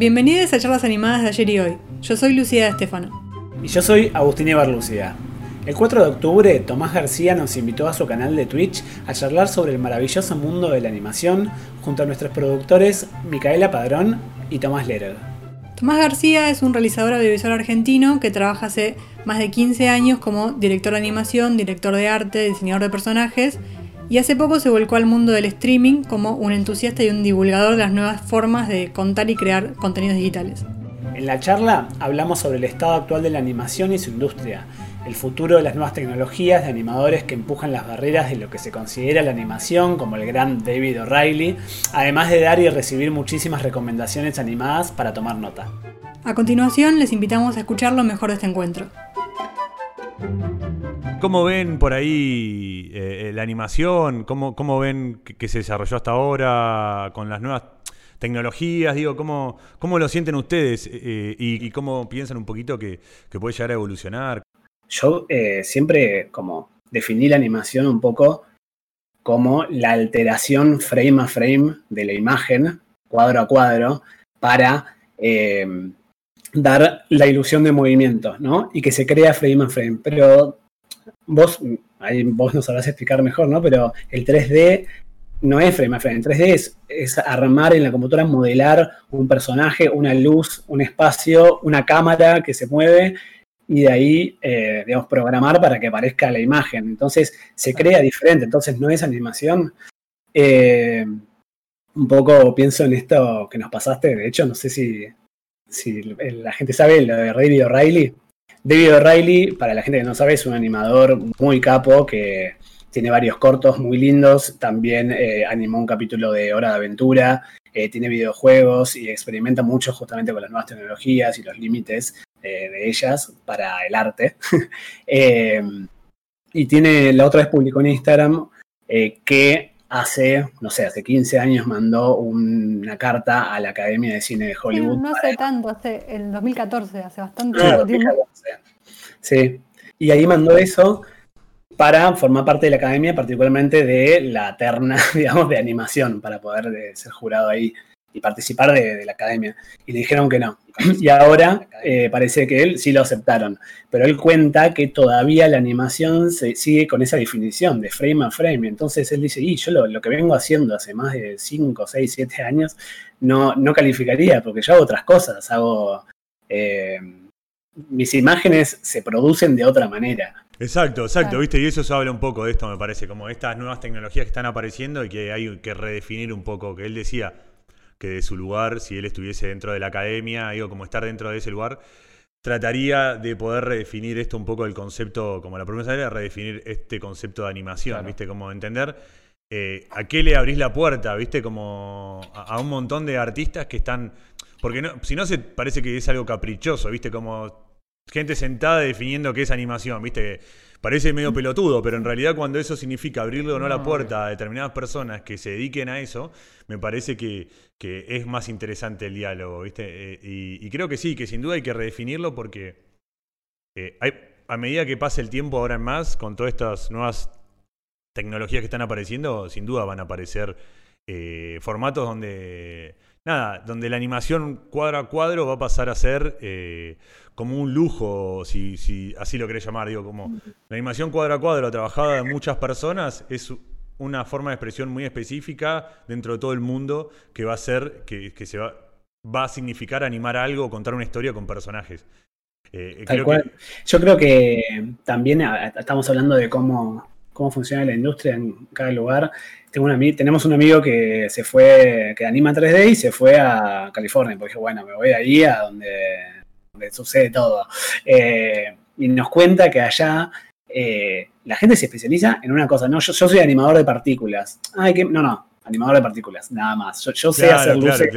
Bienvenidos a charlas animadas de ayer y hoy. Yo soy Lucía Estefano. Y yo soy Agustín Barlucía. El 4 de octubre, Tomás García nos invitó a su canal de Twitch a charlar sobre el maravilloso mundo de la animación junto a nuestros productores Micaela Padrón y Tomás Lerer. Tomás García es un realizador audiovisual argentino que trabaja hace más de 15 años como director de animación, director de arte, diseñador de personajes y hace poco se volcó al mundo del streaming como un entusiasta y un divulgador de las nuevas formas de contar y crear contenidos digitales. En la charla hablamos sobre el estado actual de la animación y su industria, el futuro de las nuevas tecnologías de animadores que empujan las barreras de lo que se considera la animación, como el gran David O'Reilly, además de dar y recibir muchísimas recomendaciones animadas para tomar nota. A continuación les invitamos a escuchar lo mejor de este encuentro. ¿Cómo ven por ahí eh, eh, la animación? ¿Cómo, cómo ven que, se desarrolló hasta ahora con las nuevas tecnologías? Digo, ¿cómo, cómo lo sienten ustedes eh, y, cómo piensan un poquito que, puede llegar a evolucionar? Yo siempre como definí la animación un poco como la alteración frame a frame de la imagen, cuadro a cuadro, para dar la ilusión de movimiento, ¿no? Y que se crea frame a frame. Pero vos, ahí vos nos sabrás explicar mejor, ¿no? Pero el 3D no es frame a frame. El 3D es, armar en la computadora, modelar un personaje, una luz, un espacio, una cámara que se mueve y de ahí, eh, digamos, programar para que aparezca la imagen. Entonces se crea diferente, entonces no es animación. Eh, un poco pienso en esto que nos pasaste, de hecho, no sé si, si la gente sabe lo de David O'Reilly. David O'Reilly, para la gente que no sabe, es un animador muy capo que tiene varios cortos muy lindos. También eh, animó un capítulo de Hora de Aventura. Eh, tiene videojuegos y experimenta mucho justamente con las nuevas tecnologías y los límites eh, de ellas para el arte. y tiene, la otra vez publicó en Instagram que hace, no sé, hace 15 años mandó una carta a la Academia de Cine de Hollywood. no hace tanto, hace el 2014, hace bastante tiempo. Sí, y ahí mandó eso para formar parte de la academia, particularmente de la terna, digamos, de animación, para poder eh, ser jurado ahí y participar de, la academia. Y le dijeron que no. Y ahora eh, parece que él sí lo aceptaron. Pero él cuenta que todavía la animación se sigue con esa definición de frame a frame. Entonces él dice, y yo lo, que vengo haciendo hace más de 5, 6, 7 años, no, no calificaría, porque yo hago otras cosas. Hago... Eh, mis imágenes se producen de otra manera. Exacto, exacto, ¿viste? Y eso se habla un poco de esto, me parece, como estas nuevas tecnologías que están apareciendo y que hay que redefinir un poco, que él decía, que de su lugar, si él estuviese dentro de la academia, digo, como estar dentro de ese lugar, trataría de poder redefinir esto un poco el concepto, como la promesa era redefinir este concepto de animación, ¿viste? Como entender eh, a qué le abrís la puerta, ¿viste? Como a, un montón de artistas que están... Porque no, si no se parece que es algo caprichoso, ¿viste? Como gente sentada definiendo qué es animación, ¿viste? Parece medio pelotudo, pero en realidad cuando eso significa abrirle o no la puerta a determinadas personas que se dediquen a eso, me parece que, es más interesante el diálogo, ¿viste? Eh, y, creo que sí, que sin duda hay que redefinirlo porque eh, a medida que pase el tiempo ahora en más, con todas estas nuevas tecnologías que están apareciendo, sin duda van a aparecer eh, formatos donde nada, donde la animación cuadro a cuadro va a pasar a ser eh, como un lujo, si, si así lo querés llamar, digo, como la animación cuadro a cuadro trabajada de muchas personas es una forma de expresión muy específica dentro de todo el mundo que va a ser, que, se va, va a significar animar algo, contar una historia con personajes. Eh, Yo creo que también estamos hablando de cómo cómo funciona la industria en cada lugar. Tengo tenemos un amigo que se fue, que anima 3D y se fue a California, porque dije, bueno, me voy ahí a donde, sucede todo. Eh, y nos cuenta que allá eh, la gente se especializa en una cosa. No, yo, soy animador de partículas. Ay, que, no, no, animador de partículas, nada más. Yo, sé hacer luces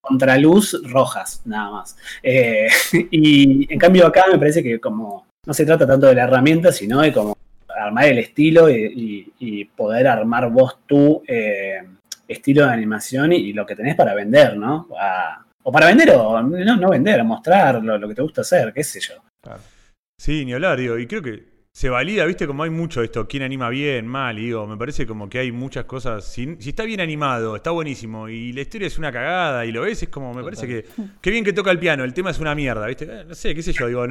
contraluz rojas, nada más. Eh, y en cambio acá me parece que como no se trata tanto de la herramienta, sino de como armar el estilo y, poder armar vos tu eh, estilo de animación y, lo que tenés para vender, ¿no? o para vender o no, no vender, mostrar lo, que te gusta hacer, qué sé yo. Sí, ni hablar, digo, y creo que se valida, viste, como hay mucho esto, quién anima bien, mal, y digo, me parece como que hay muchas cosas, si, está bien animado, está buenísimo, y la historia es una cagada, y lo ves, es como, me parece que, qué bien que toca el piano, el tema es una mierda, viste, Eh, no sé, qué sé yo, digo,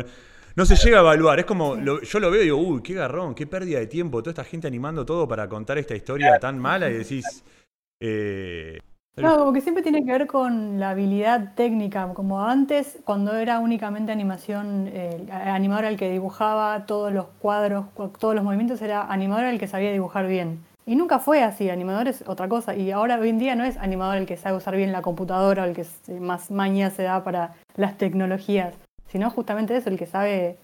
no se llega a evaluar, es como, lo- yo lo veo y digo, uy, qué garrón, qué pérdida de tiempo, toda esta gente animando todo para contar esta historia tan mala, y decís, eh, No, como que siempre tiene que ver con la habilidad técnica, como antes, cuando era únicamente animación, eh, animador el que dibujaba todos los cuadros, cu- todos los movimientos, era animador el que sabía dibujar bien. Y nunca fue así, animador es otra cosa. Y ahora hoy en día no es animador el que sabe usar bien la computadora, o el que más maña se da para las tecnologías, sino justamente eso, el que sabe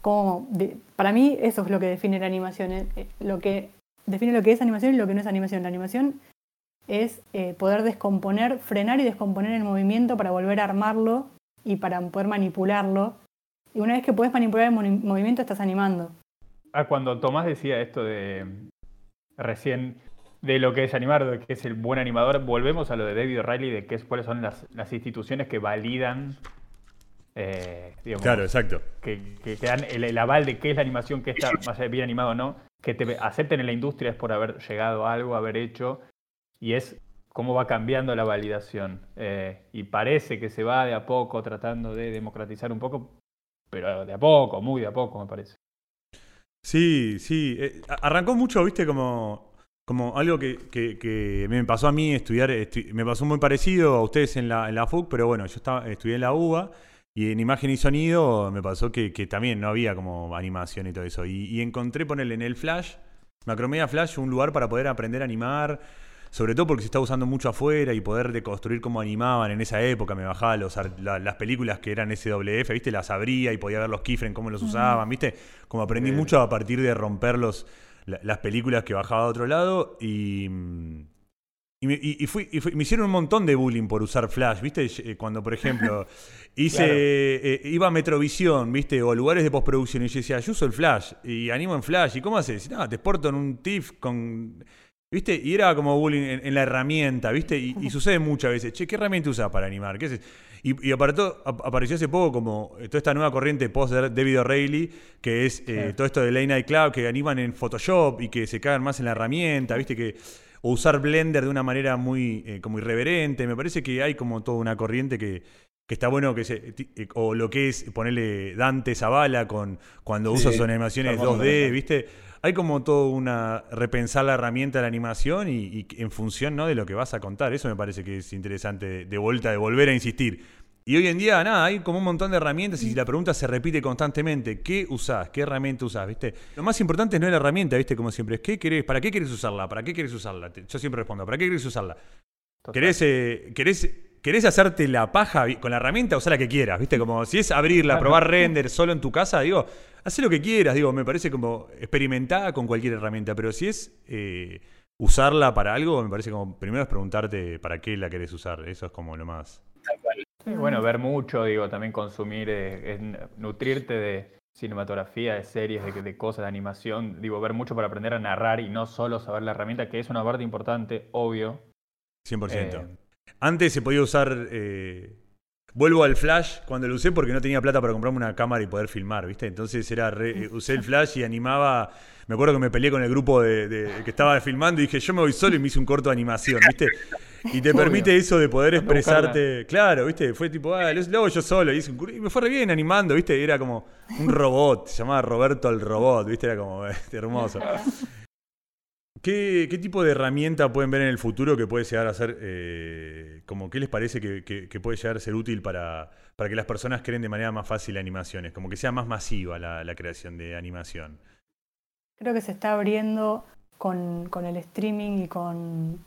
cómo... para mí eso es lo que define la animación, eh, eh, lo que define lo que es animación y lo que no es animación. La animación es eh, poder descomponer, frenar y descomponer el movimiento para volver a armarlo y para poder manipularlo. Y una vez que puedes manipular el movimiento, estás animando. Ah, cuando Tomás decía esto de recién de lo que es animar, de que es el buen animador, volvemos a lo de David O'Reilly, de que es, cuáles son las, las instituciones que validan, eh, digamos, claro, exacto. que, que te dan el, el aval de qué es la animación, qué está más bien animado o no, que te acepten en la industria es por haber llegado a algo, haber hecho, y es cómo va cambiando la validación. Eh, y parece que se va de a poco tratando de democratizar un poco, pero de a poco, muy de a poco me parece. Sí, sí. eh, arrancó mucho, viste, como, como algo que, que- que me pasó a mí estudiar, estu- me pasó muy parecido a ustedes en la, en la FUC, pero bueno, yo estaba, estudié en la UBA y en imagen y sonido me pasó que, que también no había como animación y todo eso. Y, y encontré, ponerle en el Flash, Macromedia Flash, un lugar para poder aprender a animar. Sobre todo porque se está usando mucho afuera y poder deconstruir cómo animaban en esa época. Me bajaba los, ar- la- las películas que eran SWF, ¿viste? Las abría y podía ver los keyframes, cómo los usaban, ¿viste? Como aprendí mucho a partir de romper los, la- las películas que bajaba de otro lado y. Y, me, y- y fui, y fui- me hicieron un montón de bullying por usar Flash, ¿viste? Eh, Cuando, por ejemplo, hice, Claro. eh, iba a Metrovisión, ¿viste? O lugares de postproducción y yo decía, yo uso el Flash y animo en Flash. ¿Y cómo haces? No, te exporto en un TIFF con... ¿Viste? Y era como bullying en, en la herramienta, ¿viste? Y, y sucede muchas veces. Che, ¿qué herramienta usas para animar? ¿Qué haces? Y, y apareció, ap- apareció hace poco como eh, toda esta nueva corriente post David O'Reilly, que es eh, Sí. todo esto de Late Night Club, que animan en Photoshop y que se cagan más en la herramienta, ¿viste? Que, o usar Blender de una manera muy eh, como irreverente. Me parece que hay como toda una corriente que, que está bueno que se. eh, O lo que es ponerle Dante Zavala con cuando Sí, usa sus animaciones hermoso. 2D, ¿viste? Hay como todo una. repensar la herramienta de la animación y, y en función ¿no? de lo que vas a contar. Eso me parece que es interesante de, de vuelta, de volver a insistir. Y hoy en día, nada, hay como un montón de herramientas y si la pregunta se repite constantemente, ¿qué usás? ¿Qué herramienta usás? ¿Viste? Lo más importante no es la herramienta, ¿viste? Como siempre, es ¿qué querés? ¿Para qué querés usarla? ¿Para qué querés usarla? Yo siempre respondo, ¿para qué querés usarla? Total. ¿Querés, eh, querés, querés hacerte la paja con la herramienta? Usá la que quieras, ¿viste? Como si es abrirla, probar render solo en tu casa, digo, haz lo que quieras, digo, me parece como experimentada con cualquier herramienta, pero si es eh, usarla para algo, me parece como, primero es preguntarte para qué la querés usar, eso es como lo más... Sí, bueno, ver mucho, digo, también consumir, eh, es nutrirte de cinematografía, de series, de, de cosas, de animación, digo, ver mucho para aprender a narrar y no solo saber la herramienta, que es una parte importante, obvio. 100%. Eh, Antes se podía usar. eh, vuelvo al flash cuando lo usé porque no tenía plata para comprarme una cámara y poder filmar, ¿viste? Entonces era re- eh, usé el flash y animaba. Me acuerdo que me peleé con el grupo de, de- que estaba filmando y dije, yo me voy solo y me hice un corto de animación, ¿viste? Y te Obvio. permite eso de poder expresarte. Claro, ¿viste? Fue tipo, ah, lo, hago yo solo. Y, hice un y me fue re bien animando, ¿viste? Era como un robot, se llamaba Roberto el Robot, ¿viste? Era como este, hermoso. ¿Qué, tipo de herramienta pueden ver en el futuro que puede llegar a ser, eh, como qué les parece que, puede llegar a ser útil para, para que las personas creen de manera más fácil animaciones? Como que sea más masiva la, la creación de animación. Creo que se está abriendo con, con el streaming y con,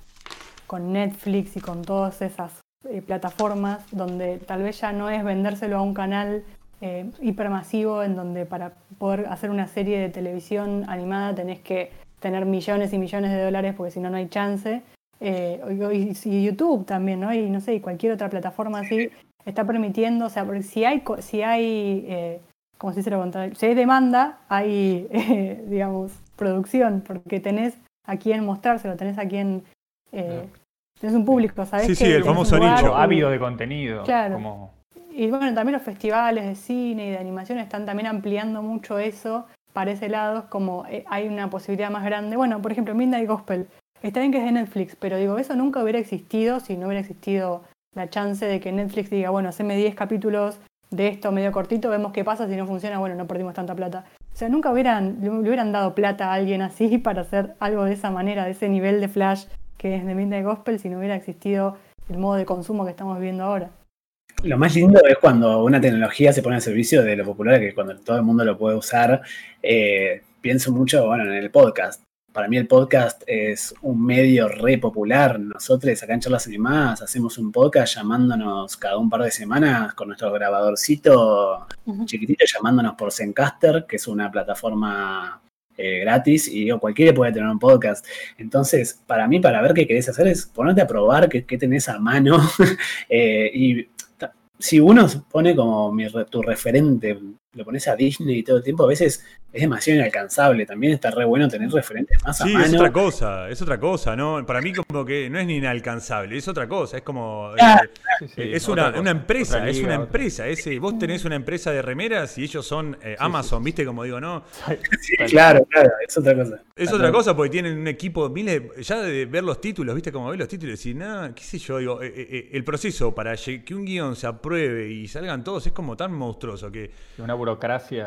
con Netflix y con todas esas eh, plataformas donde tal vez ya no es vendérselo a un canal eh, hipermasivo en donde para poder hacer una serie de televisión animada tenés que tener millones y millones de dólares porque si no no hay chance. Eh, y, y YouTube también, ¿no? Y no sé, y cualquier otra plataforma así está permitiendo, o sea, porque si hay, co- si hay eh, como se dice lo contrario, si hay demanda, hay, eh, digamos, producción, porque tenés a quién mostrárselo, tenés a quién, eh, tenés un público, ¿sabés? Sí, que sí, el famoso nicho. ávido de contenido. Claro. Como, y bueno, también los festivales de cine y de animación están también ampliando mucho eso para ese lado, como eh, hay una posibilidad más grande. Bueno, por ejemplo, Midnight Gospel, está bien que es de Netflix, pero digo, eso nunca hubiera existido si no hubiera existido la chance de que Netflix diga, bueno, haceme 10 capítulos de esto medio cortito, vemos qué pasa, si no funciona, bueno, no perdimos tanta plata. O sea, nunca hubieran, le hubieran dado plata a alguien así para hacer algo de esa manera, de ese nivel de flash que es de Midnight Gospel, si no hubiera existido el modo de consumo que estamos viendo ahora. Lo más lindo es cuando una tecnología se pone al servicio de lo popular, que cuando todo el mundo lo puede usar. Eh, pienso mucho, bueno, en el podcast. Para mí el podcast es un medio re popular. Nosotros acá en Charlas Animadas hacemos un podcast llamándonos cada un par de semanas con nuestro grabadorcito chiquitito, llamándonos por Zencaster, que es una plataforma eh, gratis y digo, cualquiera puede tener un podcast. Entonces, para mí, para ver qué querés hacer es ponerte a probar qué, tenés a mano eh, y si uno pone como mi, tu referente, lo pones a Disney todo el tiempo, a veces es demasiado inalcanzable. También está re bueno tener referentes más a sí, mano. es otra cosa, es otra cosa, ¿no? Para mí como que no es ni inalcanzable, es otra cosa, es como... Ah, eh, es una, una empresa, es una empresa. Ese, vos tenés una empresa de remeras y ellos son eh, Amazon, ¿viste? Como digo, ¿no? Sí, claro, claro, es otra cosa. Es otra cosa porque tienen un equipo, miles, ya de ver los títulos, ¿viste? Como ver los títulos y nada, qué sé yo, digo, eh, el proceso para que un guion se apruebe y salgan todos es como tan monstruoso que... Una burocracia.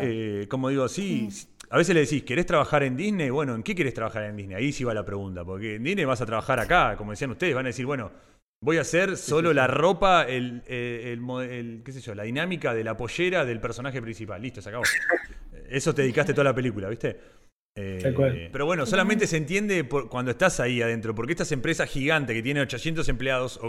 como digo, sí a veces le decís, ¿querés trabajar en Disney? Bueno, ¿en qué querés trabajar en Disney? Ahí sí va la pregunta, porque en Disney vas a trabajar acá, como decían ustedes, van a decir, bueno, voy a hacer solo la ropa, el, el, qué sé yo, la dinámica de la pollera del personaje principal. Listo, se acabó. Eso te dedicaste toda la película, ¿viste? Eh, pero bueno, solamente se entiende cuando estás ahí adentro, porque estas empresas gigantes que tienen 800 empleados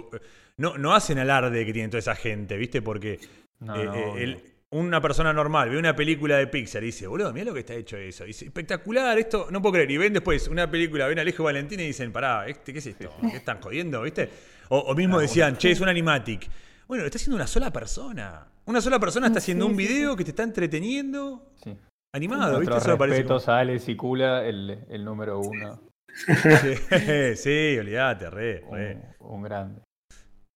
no, no hacen alarde que tienen toda esa gente, ¿viste? Porque eh, el, una persona normal ve una película de Pixar y dice, boludo, mira lo que está hecho eso. dice, espectacular, esto no puedo creer. Y ven después una película, ven Alejo Valentín y dicen, pará, este, ¿qué es esto? ¿Qué están jodiendo? ¿Viste? O, mismo decían, che, es un animatic. Bueno, lo está haciendo una sola persona. Una sola persona está haciendo un video que te está entreteniendo. Animado, ¿viste? Eso respetos a Alex y Cula, el, el número uno. sí, olvídate, re, Un, grande.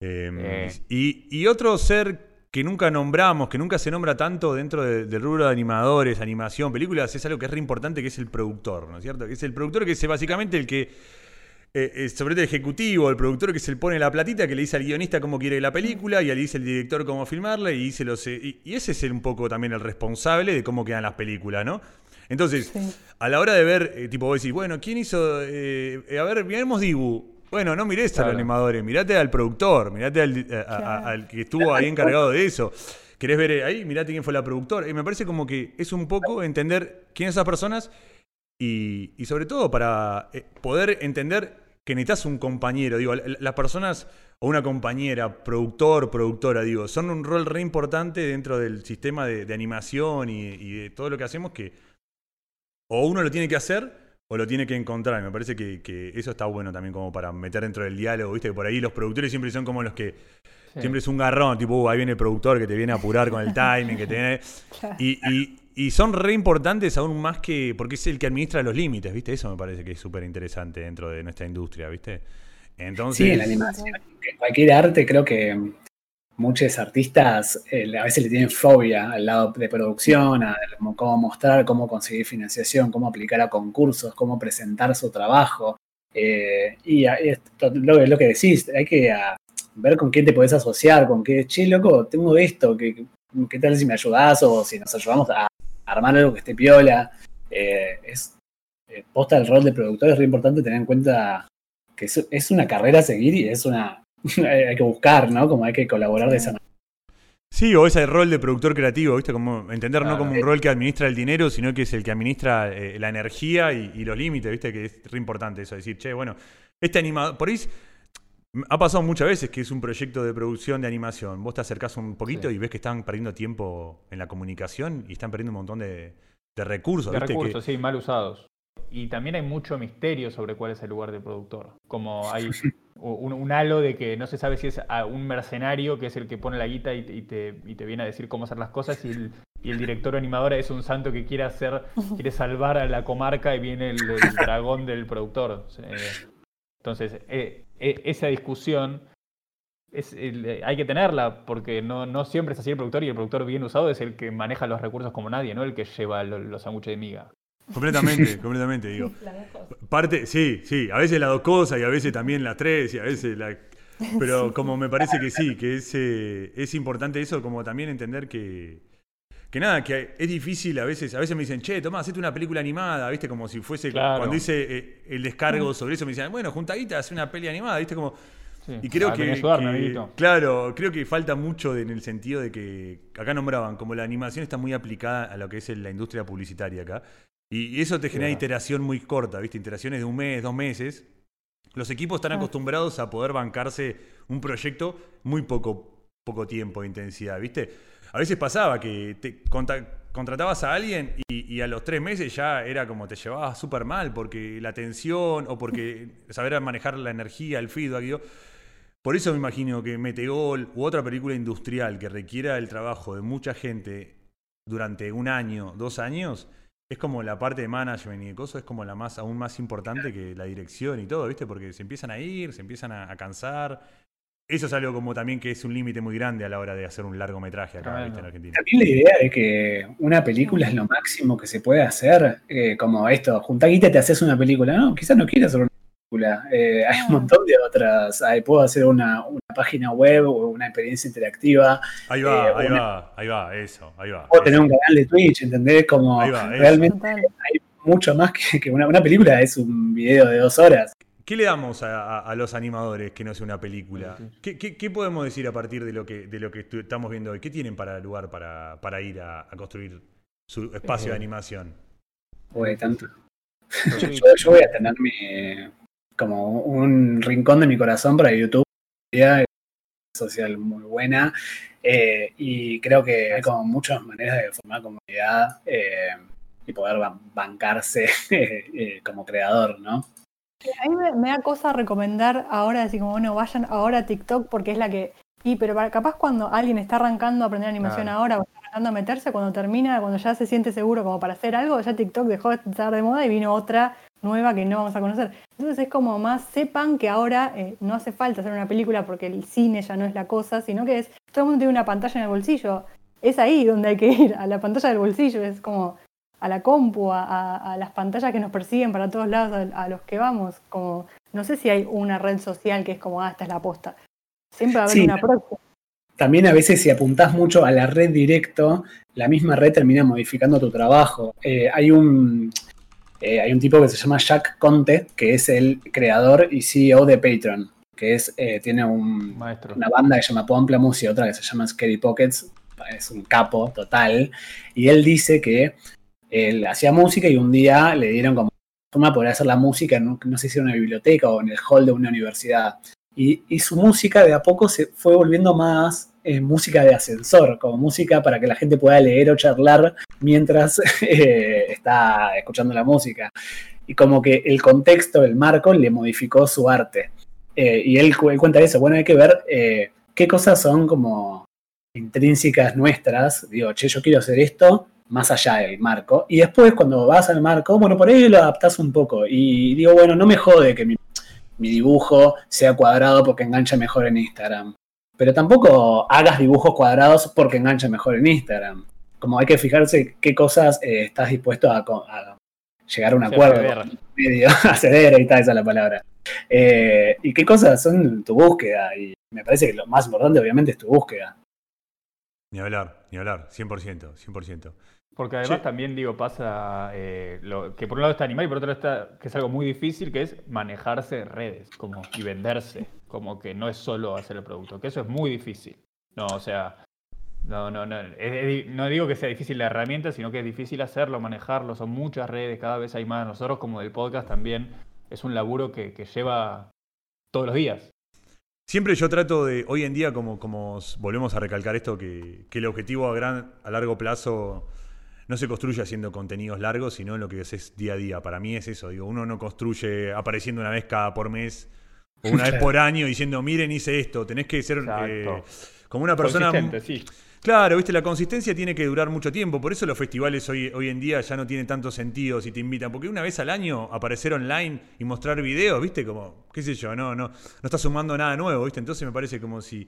Em, eh. y, y otro ser que nunca nombramos, que nunca se nombra tanto dentro del rubro de animadores, animación, películas, es algo que es re importante, que es el productor, ¿no es cierto? Que es el productor que es básicamente el que, eh, eh, sobre todo el ejecutivo, el productor que se le pone la platita, que le dice al guionista cómo quiere la película y le dice al director cómo filmarla y, dice los, y, ese es un poco también el responsable de cómo quedan las películas, ¿no? Entonces, a la hora de ver, eh, tipo, vos decís, bueno, ¿quién hizo? a ver, miremos Dibu. Bueno, no mires a los animadores, mirate al productor, mirate al, que estuvo ahí encargado de eso. ¿Querés ver ahí? Mirate quién fue la productora. Y me parece como que es un poco entender quiénes son esas personas y, sobre todo para eh, poder entender que necesitas un compañero. Digo, las personas o una compañera, productor, productora, digo, son un rol re importante dentro del sistema de, animación y, y, de todo lo que hacemos que o uno lo tiene que hacer o lo tiene que encontrar. Me parece que, eso está bueno también como para meter dentro del diálogo, viste que por ahí los productores siempre son como los que siempre es un garrón, tipo, uh, ahí viene el productor que te viene a apurar con el timing, que tiene y, y, son re importantes aún más que porque es el que administra los límites, ¿viste? Eso me parece que es súper interesante dentro de nuestra industria, ¿viste? Entonces, sí, en la animación. cualquier arte creo que muchos artistas eh, a veces le tienen fobia al lado de producción, a cómo mostrar, cómo conseguir financiación, cómo aplicar a concursos, cómo presentar su trabajo. Eh, y esto, lo, lo, que decís, hay que ver con quién te podés asociar, con qué, che, loco, tengo esto, ¿qué, qué tal si me ayudás o si nos ayudamos a armar algo que esté piola? Eh, es posta el rol de productor, es re importante tener en cuenta que es una carrera a seguir y es una hay que buscar, ¿no? Como hay que colaborar de esa manera. Sí, o ese rol de productor creativo, ¿viste? Como entender no como un rol que administra el dinero, sino que es el que administra eh, la energía y, los límites, ¿viste? Que es re importante eso, decir, che, bueno, este animador, por ahí ha pasado muchas veces que es un proyecto de producción de animación. Vos te acercás un poquito y ves que están perdiendo tiempo en la comunicación y están perdiendo un montón de, recursos. De recursos, sí, mal usados. Y también hay mucho misterio sobre cuál es el lugar de productor. Como hay un, halo de que no se sabe si es un mercenario que es el que pone la guita y, te, viene a decir cómo hacer las cosas y el, director animador es un santo que quiere hacer, quiere salvar a la comarca y viene el, dragón del productor. Entonces, eh, eh, esa discusión hay que tenerla porque no, siempre es así el productor y el productor bien usado es el que maneja los recursos como nadie, no el que lleva los sándwiches de miga. Completamente, completamente, digo. Parte, sí, sí, a veces las dos cosas y a veces también las tres y a veces la... Pero como me parece que sí, que es, eh, es importante eso, como también entender que, que nada, que es difícil a veces, a veces me dicen, che, Tomás, hacete una película animada, viste, como si fuese, Claro. cuando hice eh, el descargo sobre eso, me dicen, bueno, juntadita, hace una peli animada, viste, como... Sí. Y creo Ah, que, ayudarme, claro, creo que falta mucho de- en el sentido de que acá nombraban, como la animación está muy aplicada a lo que es la industria publicitaria acá, y, eso te genera iteración muy corta, ¿viste? Iteraciones de un mes, dos meses. Los equipos están acostumbrados a poder bancarse un proyecto muy poco, poco tiempo de intensidad, ¿viste? A veces pasaba que te contratabas a alguien y, y a los tres meses ya era como te llevabas súper mal porque la tensión o porque saber manejar la energía, el feedback. digo. Por eso me imagino que Metegol u otra película industrial que requiera el trabajo de mucha gente durante un año, dos años, es como la parte de management y de cosas, es como la más, aún más importante que la dirección y todo, ¿viste? Porque se empiezan a ir, se empiezan a, a cansar. Eso es algo como también que es un límite muy grande a la hora de hacer un largometraje acá. ¿viste? En Argentina. También la idea de que una película es lo máximo que se puede hacer, eh, como esto, junta guita te haces una película. No, quizás no quieras hacer una película. Eh, hay un montón de otras. Puedo hacer una, una página web o una experiencia interactiva. Ahí va, Eh, ahí una- va, ahí va, eso, ahí va. Puedo tener un canal de Twitch, ¿entendés? Como Ahí va, eso. realmente hay mucho más que, que una, una película, es un video de dos horas. ¿Qué le damos a, a- a los animadores que no sea una película? ¿Qué, qué- qué podemos decir a partir de lo que, de lo que estamos viendo hoy? ¿Qué tienen para lugar para, para ir a, a construir su espacio de animación? Pues tanto. Yo- yo voy a tener mi- como un rincón de mi corazón para YouTube. Social muy buena. eh, y creo que hay como muchas maneras de formar comunidad eh, y poder ban- bancarse eh, como creador, ¿no? A mí me, me da cosa recomendar ahora, así como, bueno, vayan ahora a TikTok porque es la que... Y, pero para- capaz cuando alguien está arrancando a aprender animación Claro. ahora o está arrancando a meterse, cuando termina, cuando ya se siente seguro como para hacer algo, ya TikTok dejó de estar de moda y vino otra nueva que no vamos a conocer. Entonces es como más, sepan que ahora eh, no hace falta hacer una película porque el cine ya no es la cosa, sino que es, todo el mundo tiene una pantalla en el bolsillo. Es ahí donde hay que ir, a la pantalla del bolsillo, es como a la compu, a, a- a las pantallas que nos persiguen para todos lados, a, a los que vamos. Como, no sé si hay una red social que es como, ah, esta es la posta. Siempre va a haber Sí. una próxima. También a veces si apuntás mucho a la red directo, la misma red termina modificando tu trabajo. Eh, hay un eh, hay un tipo que se llama Jack Conte, que es el creador y CEO de Patreon, que es eh, tiene un, una banda que se llama Pomplamoose y otra que se llama Scary Pockets, es un capo total, y él dice que él hacía música y un día le dieron como forma de poder hacer la música, no sé si en una biblioteca o en el hall de una universidad. Y, su música de a poco se fue volviendo más eh, música de ascensor, como música para que la gente pueda leer o charlar mientras eh, está escuchando la música. Y como que el contexto, el marco, le modificó su arte. Eh, y él, él cuenta eso. Bueno, hay que ver qué cosas son como intrínsecas nuestras. Digo, che, yo quiero hacer esto más allá del marco. Y después, cuando vas al marco, bueno, por ahí lo adaptás un poco. Y digo, bueno, no me jode que mi, mi dibujo sea cuadrado porque engancha mejor en Instagram. Pero tampoco hagas dibujos cuadrados porque engancha mejor en Instagram. Como hay que fijarse qué cosas eh, estás dispuesto a, llegar a un acuerdo medio, acceder, ahí está esa es la palabra. Eh, y qué cosas son tu búsqueda. Y me parece que lo más importante, obviamente, es tu búsqueda. Ni hablar, ni hablar, 100%, 100%. Porque además Sí. también, digo, pasa eh, lo, que por un lado está animal y por otro lado está que es algo muy difícil, que es manejarse en redes como, y venderse. Como que no es solo hacer el producto, que eso es muy difícil. No, o sea, no, no, no. es- es di- no digo que sea difícil la herramienta, sino que es difícil hacerlo, manejarlo. Son muchas redes, cada vez hay más. Nosotros, como del podcast, también es un laburo que, que lleva todos los días. Siempre yo trato de, hoy en día, como, como volvemos a recalcar esto, que, que el objetivo a, gran, a largo plazo no se construye haciendo contenidos largos, sino en lo que es día a día. Para mí es eso, digo, uno no construye apareciendo una vez cada por mes o una vez por año diciendo, miren, hice esto, tenés que ser eh, como una persona... Sí. Claro, viste, la consistencia tiene que durar mucho tiempo, por eso los festivales hoy, hoy en día ya no tienen tanto sentido si te invitan, porque una vez al año aparecer online y mostrar videos, viste, como, qué sé yo, no, no, no está sumando nada nuevo, viste, entonces me parece como si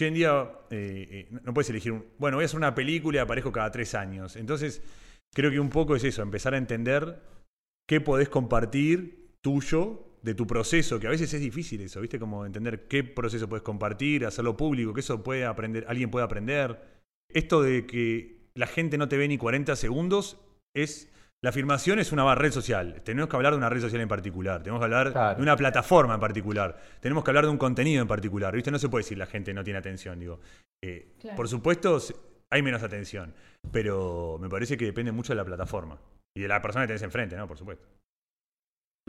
hoy en día eh, eh, no puedes elegir, un- bueno, voy a hacer una película y aparezco cada tres años, entonces creo que un poco es eso, empezar a entender qué podés compartir tuyo de tu proceso, que a veces es difícil eso, ¿viste? Como entender qué proceso puedes compartir, hacerlo público, que eso puede aprender, alguien puede aprender. Esto de que la gente no te ve ni 40 segundos es la afirmación es una red social. Tenemos que hablar de una red social en particular. Tenemos que hablar de una plataforma en particular. Tenemos que hablar de un contenido en particular. ¿Viste? No se puede decir la gente no tiene atención. Digo. Eh, por supuesto, hay menos atención. Pero me parece que depende mucho de la plataforma. Y de la persona que tenés enfrente, ¿no? Por supuesto.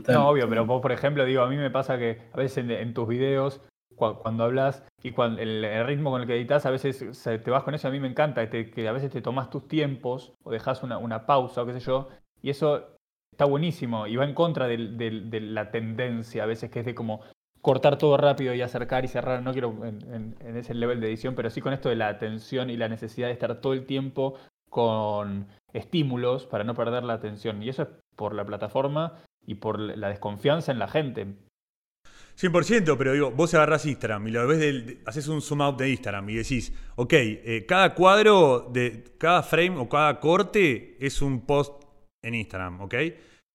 No, obvio, pero vos, por ejemplo, digo, a mí me pasa que a veces en, tus videos, cuando hablas y cuando el, ritmo con el que editas, a veces te vas con eso. A mí me encanta que a veces te tomas tus tiempos o dejas una, pausa o qué sé yo, y eso está buenísimo y va en contra de, la tendencia a veces que es de como cortar todo rápido y acercar y cerrar. No quiero en, ese level de edición, pero sí con esto de la atención y la necesidad de estar todo el tiempo con estímulos para no perder la atención. Y eso es por la plataforma y por la desconfianza en la gente. 100%, pero digo, vos agarrás Instagram y lo ves del, haces un zoom out de Instagram y decís, ok, eh, cada cuadro de cada frame o cada corte es un post en Instagram, ¿ok?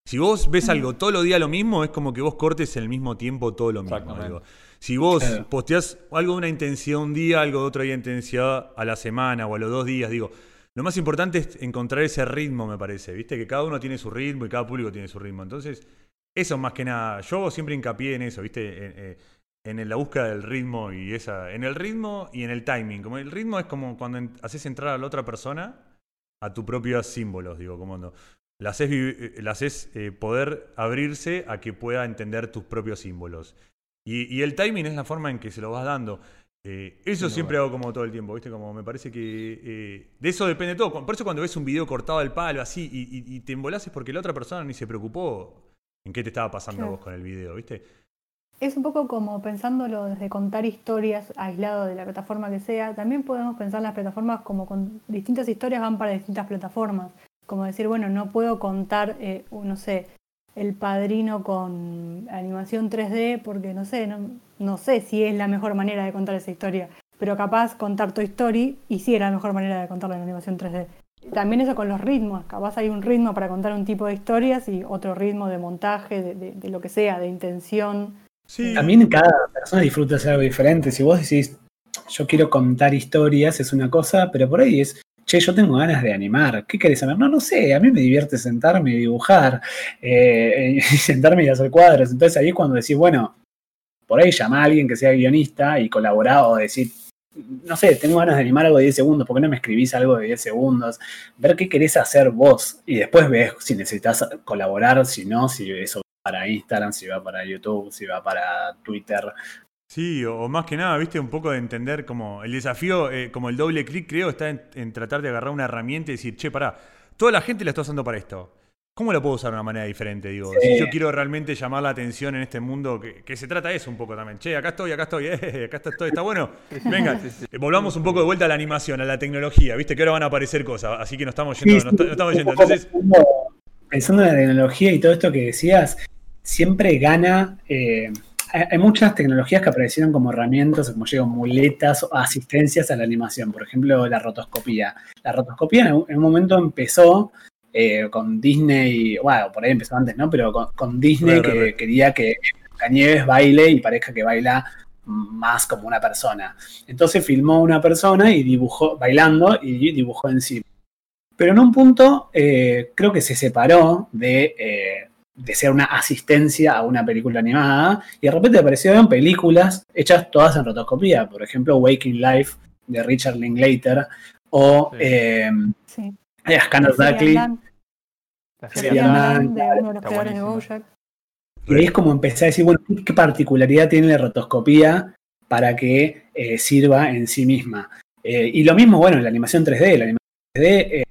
Si vos ves algo todos los días lo mismo, es como que vos cortes el mismo tiempo todo lo mismo. Si vos posteás algo de una intensidad un día, algo de otra intensidad a la semana o a los dos días, digo, lo más importante es encontrar ese ritmo, me parece, ¿viste? Que cada uno tiene su ritmo y cada público tiene su ritmo. Entonces, eso más que nada, yo siempre hincapié en eso, ¿viste? En, en, la búsqueda del ritmo y esa, en el ritmo y en el timing. Como el ritmo es como cuando haces entrar a la otra persona a tus propios símbolos, digo, como no la haces, eh, eh, poder abrirse a que pueda entender tus propios símbolos. Y, el timing es la forma en que se lo vas dando. Eh, eso siempre hago como todo el tiempo, ¿viste? Como me parece que de eso depende todo. Por eso cuando ves un video cortado al palo así y, te embolás es porque la otra persona ni se preocupó en qué te estaba pasando a vos con el video, ¿viste? Es un poco como pensándolo desde contar historias aislado de la plataforma que sea. También podemos pensar las plataformas como con distintas historias van para distintas plataformas como decir, bueno, no puedo contar, eh, no sé, el padrino con animación 3D porque no sé, no, sé si es la mejor manera de contar esa historia, pero capaz contar tu Story y sí era la mejor manera de contarla en animación 3D. También eso con los ritmos, capaz hay un ritmo para contar un tipo de historias y otro ritmo de montaje, de, lo que sea, de intención. Sí. También cada persona disfruta de algo diferente. Si vos decís, yo quiero contar historias, es una cosa, pero por ahí es, che, yo tengo ganas de animar, ¿qué querés saber? No, no sé, a mí me divierte sentarme y dibujar, eh, y sentarme y hacer cuadros. Entonces ahí es cuando decís, bueno, por ahí llama a alguien que sea guionista y colaborar o decir, no sé, tengo ganas de animar algo de 10 segundos, ¿por qué no me escribís algo de 10 segundos? Ver qué querés hacer vos y después ves si necesitas colaborar, si no, si eso va para Instagram, si va para YouTube, si va para Twitter, Sí, o, más que nada, viste, un poco de entender como el desafío, eh, como el doble clic, creo, está en, tratar de agarrar una herramienta y decir, che, pará, toda la gente la está usando para esto. ¿Cómo la puedo usar de una manera diferente? Digo, si yo quiero realmente llamar la atención en este mundo, que, se trata de eso un poco también. Che, acá estoy, acá estoy, eh, acá estoy, está bueno. Venga, eh, volvamos un poco de vuelta a la animación, a la tecnología, viste que ahora van a aparecer cosas, así que nos estamos yendo, nos, estamos yendo. Entonces, pensando en la tecnología y todo esto que decías, siempre gana hay muchas tecnologías que aparecieron como herramientas, como llegan muletas o asistencias a la animación. Por ejemplo, la rotoscopía. La rotoscopía en un, momento empezó eh, con Disney, bueno, por ahí empezó antes, ¿no? Pero con, Disney que quería que Cañeves baile y parezca que baila más como una persona. Entonces filmó una persona y dibujó, bailando y dibujó encima. Pero en un punto eh, creo que se separó de, eh, de ser una asistencia a una película animada, y de repente aparecieron películas hechas todas en rotoscopía, por ejemplo, Waking Life de Richard Linklater, o sí. eh, sí. Duckley. Y ahí es como empecé a decir, bueno, ¿qué particularidad tiene la rotoscopía para que eh, sirva en sí misma? Eh, y lo mismo, bueno, en la animación 3D. La animación 3D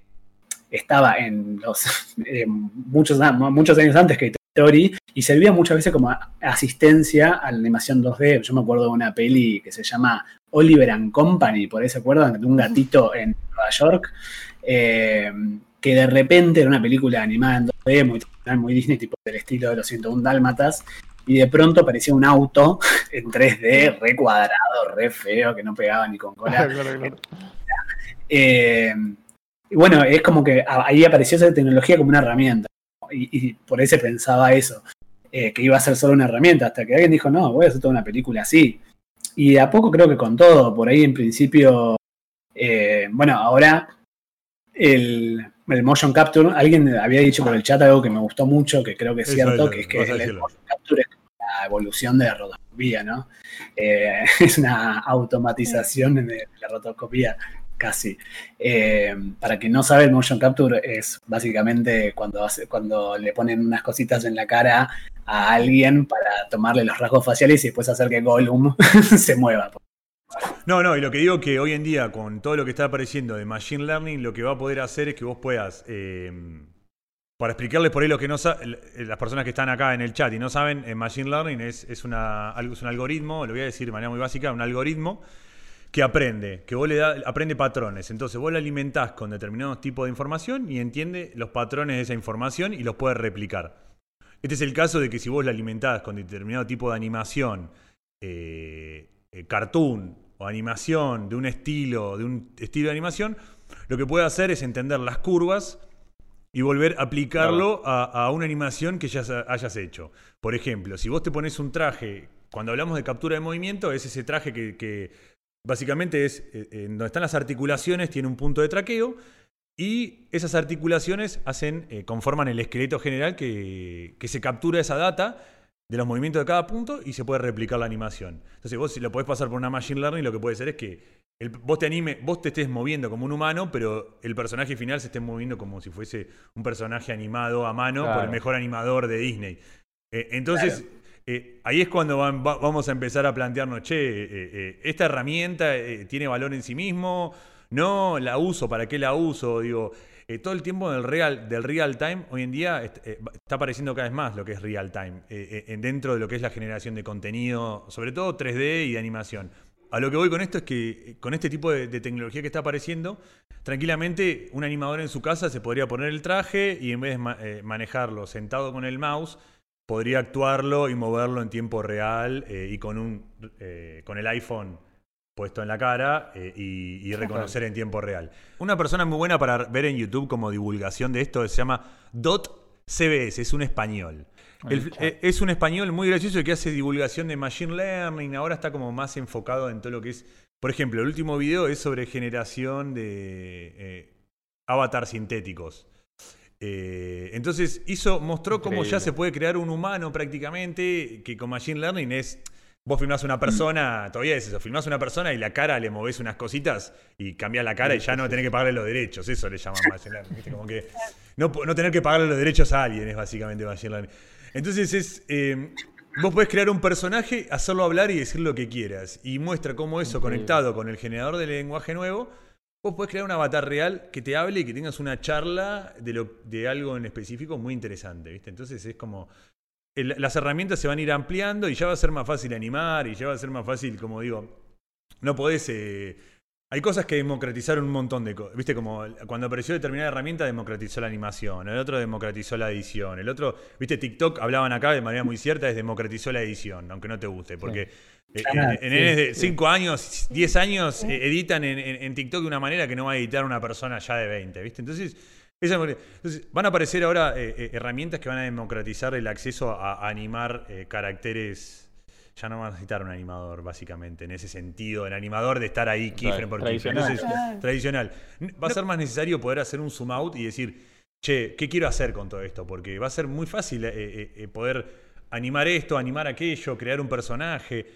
estaba en los eh, muchos, muchos años antes que Story y servía muchas veces como asistencia a la animación 2D. Yo me acuerdo de una peli que se llama Oliver and Company, por ahí se acuerdan, de un gatito en Nueva York, eh, que de repente era una película animada en 2D, muy, muy Disney, tipo del estilo de los 101 Dálmatas, y de pronto aparecía un auto en 3D, re cuadrado, re feo, que no pegaba ni con cola. Eh, y bueno, es como que ahí apareció esa tecnología como una herramienta. Y, por eso pensaba eso, eh, que iba a ser solo una herramienta, hasta que alguien dijo, no, voy a hacer toda una película así. Y a poco creo que con todo, por ahí en principio, eh, bueno, ahora el, motion capture, alguien había dicho por el chat algo que me gustó mucho, que creo que es cierto, que es que el motion capture es la evolución de la rotoscopía, ¿no? Eh, es una automatización de la rotoscopía casi. Eh, para quien no sabe, el motion capture es básicamente cuando, hace, cuando le ponen unas cositas en la cara a alguien para tomarle los rasgos faciales y después hacer que Gollum se mueva. No, no, y lo que digo que hoy en día, con todo lo que está apareciendo de Machine Learning, lo que va a poder hacer es que vos puedas, eh, para explicarles por ahí lo que no las personas que están acá en el chat y no saben, Machine Learning es, es, es un algoritmo, lo voy a decir de manera muy básica, un algoritmo que aprende, que vos le da, aprende patrones. Entonces vos le alimentás con determinados tipos de información y entiende los patrones de esa información y los puede replicar. Este es el caso de que si vos le alimentás con determinado tipo de animación, eh, eh, cartoon o animación de un estilo, de un estilo de animación, lo que puede hacer es entender las curvas y volver a aplicarlo a, una animación que ya hayas hecho. Por ejemplo, si vos te pones un traje, cuando hablamos de captura de movimiento, es ese traje que Básicamente es, eh, en donde están las articulaciones, tiene un punto de traqueo y esas articulaciones hacen, eh, conforman el esqueleto general que, se captura esa data de los movimientos de cada punto y se puede replicar la animación. Entonces vos si lo podés pasar por una machine learning, lo que puede ser es que vos te anime, vos te estés moviendo como un humano, pero el personaje final se esté moviendo como si fuese un personaje animado a mano por el mejor animador de Disney. Eh, entonces, eh, ahí es cuando vamos a empezar a plantearnos, che, eh, eh, esta herramienta tiene valor en sí mismo, no la uso, ¿para qué la uso? Digo, todo el tiempo del real, del real time, hoy en día está apareciendo cada vez más lo que es real time, dentro de lo que es la generación de contenido, sobre todo 3D y de animación. A lo que voy con esto es que con este tipo de, tecnología que está apareciendo, tranquilamente un animador en su casa se podría poner el traje y en vez de manejarlo sentado con el mouse, podría actuarlo y moverlo en tiempo real eh, y con, un, eh, con el iPhone puesto en la cara eh, y, reconocer en tiempo real. Una persona muy buena para ver en YouTube como divulgación de esto se llama Dot CBS, es un español. es un español muy gracioso que hace divulgación de Machine Learning, ahora está como más enfocado en todo lo que es... Por ejemplo, el último video es sobre generación de avatars sintéticos. Eh, entonces hizo, mostró cómo ya se puede crear un humano prácticamente, que con Machine Learning es, vos filmás una persona, todavía es eso, filmás una persona y la cara le movés unas cositas y cambiás la cara y ya no tenés que pagarle los derechos, eso le llaman Machine Learning, como que no, tener que pagarle los derechos a alguien es básicamente Machine Learning. Entonces es, eh, vos podés crear un personaje, hacerlo hablar y decir lo que quieras, y muestra cómo eso conectado con el generador de lenguaje nuevo, Vos podés crear un avatar real que te hable y que tengas una charla de, lo, de algo en específico muy interesante, ¿viste? Entonces es como. Las herramientas se van a ir ampliando y ya va a ser más fácil animar y ya va a ser más fácil, como digo. No podés. Eh, hay cosas que democratizaron un montón de cosas. Viste, como cuando apareció determinada herramienta, democratizó la animación. El otro democratizó la edición. El otro, viste, TikTok hablaban acá de manera muy cierta, es democratizó la edición, aunque no te guste. Porque eh, en, 5 años, 10 años, eh, editan en, TikTok de una manera que no va a editar una persona ya de 20, ¿viste? Entonces, van a aparecer ahora eh, herramientas que van a democratizar el acceso a, animar caracteres. Ya no va a necesitar un animador, básicamente, en ese sentido. El animador de estar ahí, keyframe por tradicional. tradicional. Va a ser más necesario poder hacer un zoom out y decir, che, ¿qué quiero hacer con todo esto? Porque va a ser muy fácil poder animar esto, animar aquello, crear un personaje.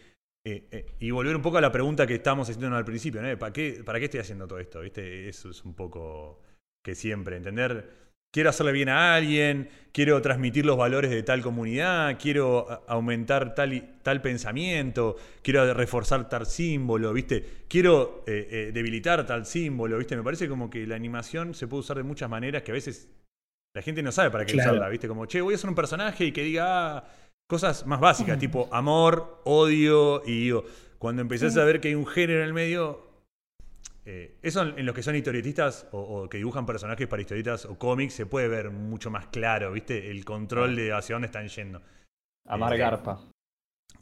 Eh, eh, y volver un poco a la pregunta que estábamos haciendo al principio, ¿no? ¿Para qué, ¿Para qué estoy haciendo todo esto? ¿Viste? Eso es un poco que siempre, entender, quiero hacerle bien a alguien, quiero transmitir los valores de tal comunidad, quiero aumentar tal, tal pensamiento, quiero reforzar tal símbolo, ¿viste? Quiero eh, debilitar tal símbolo, ¿viste? Me parece como que la animación se puede usar de muchas maneras que a veces la gente no sabe para qué usarla, ¿viste? Como, che, voy a hacer un personaje y que diga, ah, cosas más básicas, tipo amor, odio, y cuando empezás a ver que hay un género en el medio, eh, eso en, los que son historietistas o, que dibujan personajes para historietas o cómics se puede ver mucho más claro, ¿viste? El control de hacia dónde están yendo. Amar eh, Garpa.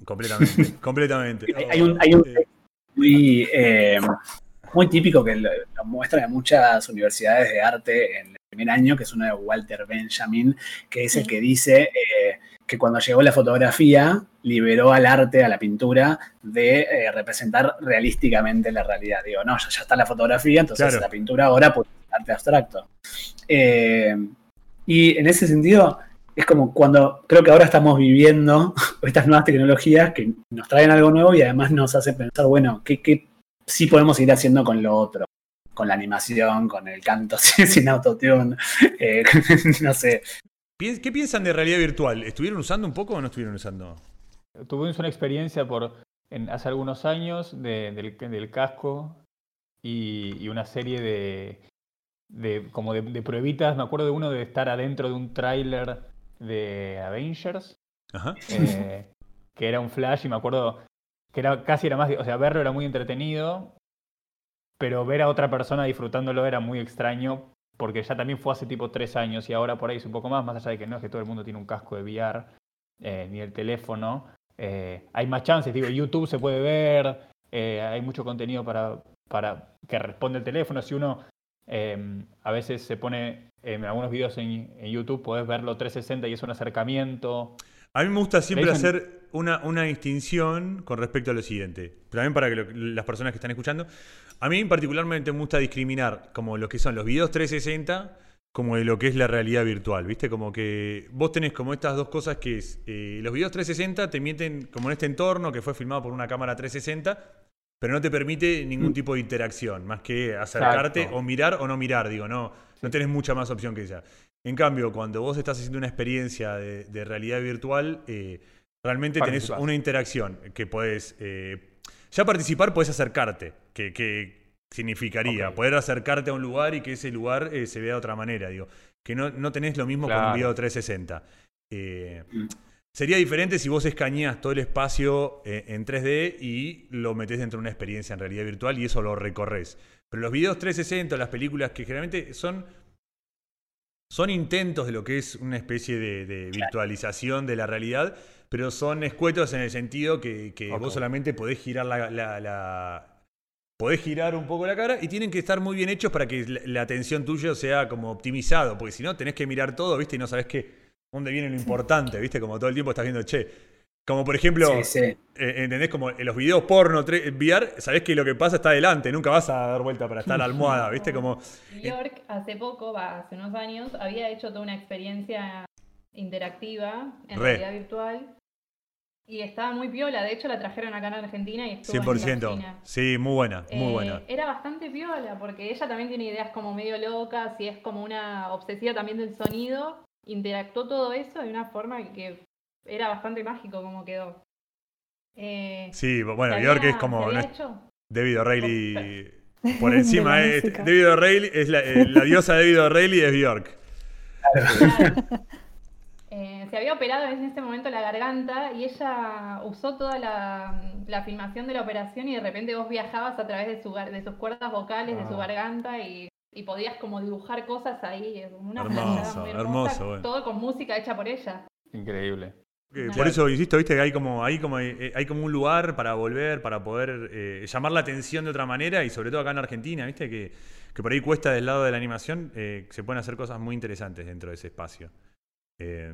Completamente, completamente. Hay, un, hay un eh, muy muy típico que lo, lo muestran en muchas universidades de arte en el primer año, que es uno de Walter Benjamin, que es el que dice eh, que cuando llegó la fotografía liberó al arte, a la pintura, de eh, representar realísticamente la realidad. Digo, no, ya, ya está la fotografía, entonces Claro. la pintura ahora pues es arte abstracto. Eh, y en ese sentido, es como cuando creo que ahora estamos viviendo estas nuevas tecnologías que nos traen algo nuevo y además nos hacen pensar, bueno, ¿qué, qué sí podemos ir haciendo con lo otro? Con la animación, con el canto sin, sin autotune, eh, no sé. ¿Qué piensan de realidad virtual? ¿Estuvieron usando un poco o no estuvieron usando? Tuvimos una experiencia por en- hace algunos años de- del, del casco y, y una serie de, de como de, de pruebitas. Me acuerdo de uno de estar adentro de un tráiler de Avengers, Ajá. eh, que era un flash y me acuerdo que era casi era más, o sea, verlo era muy entretenido, pero ver a otra persona disfrutándolo era muy extraño porque ya también fue hace tipo tres años y ahora por ahí es un poco más, más allá de que no es que todo el mundo tiene un casco de VR eh, ni el teléfono. eh, hay más chances, digo, YouTube se puede ver, eh, hay mucho contenido para, para que responde el teléfono. Si uno eh, a veces se pone en algunos videos en, en YouTube, podés verlo 360 y es un acercamiento. A mí me gusta siempre dicen- hacer una, una distinción con respecto a lo siguiente. También para que lo- las personas que están escuchando. A mí particularmente me gusta discriminar como lo que son los videos 360 como de lo que es la realidad virtual, ¿viste? Como que vos tenés como estas dos cosas que es, eh, los videos 360 te mienten como en este entorno que fue filmado por una cámara 360, pero no te permite ningún tipo de interacción, más que acercarte Exacto. o mirar o no mirar, digo, no, no tenés mucha más opción que esa. En cambio, cuando vos estás haciendo una experiencia de, de realidad virtual, eh, realmente tenés una interacción que podés... eh, ya participar podés acercarte, que, que significaría poder acercarte a un lugar y que ese lugar eh, se vea de otra manera, digo. Que no, no tenés lo mismo con un video 360. Eh, Mm. Sería diferente si vos escaneás todo el espacio eh, en 3D y lo metés dentro de una experiencia en realidad virtual y eso lo recorres. Pero los videos 360, las películas que generalmente son, son intentos de lo que es una especie de, de virtualización de la realidad, pero son escuetos en el sentido que, vos solamente podés girar la, la- la- Podés girar un poco la cara y tienen que estar muy bien hechos para que la, la atención tuya sea como optimizado, porque si no tenés que mirar todo, ¿viste? Y no sabés qué, dónde viene lo importante, ¿viste? Como todo el tiempo estás viendo, che. Como por ejemplo, Sí, sí. eh, ¿entendés? Como en los videos porno tre- VR, sabés que lo que pasa está adelante, nunca vas a dar vuelta para estar a la almohada, ¿viste? Como. York hace poco, va, hace unos años, había hecho toda una experiencia interactiva en Re. realidad virtual y estaba muy piola. De hecho, la trajeron acá en Argentina y estuvo en la 100%. Sí, muy buena, muy Eh, buena. Era bastante piola porque ella también tiene ideas como medio locas y es como una obsesiva también del sonido. Interactuó todo eso de una forma que era bastante mágico como quedó. Eh, Sí, bueno, ¿se York había- es como había no? David O'Reilly por De encima. la es- música. David O'Reilly es la, eh, la diosa de David O'Reilly es Bjork. Claro. Eh, se había operado en ese momento la garganta y ella usó toda la, la filmación de la operación y de repente vos viajabas a través de, su, gar- de sus cuerdas vocales, de su Ah. garganta y, y podías como dibujar cosas ahí. Una Hermoso, flasheada muy hermosa, hermoso, bueno. Todo con música hecha por ella. Increíble. Eh. Por eso, insisto, viste que hay como, hay como, eh, hay como un lugar para volver, para poder eh, llamar la atención de otra manera y sobre todo acá en Argentina, viste que, que por ahí cuesta del lado de la animación, eh, se pueden hacer cosas muy interesantes dentro de ese espacio. Eh,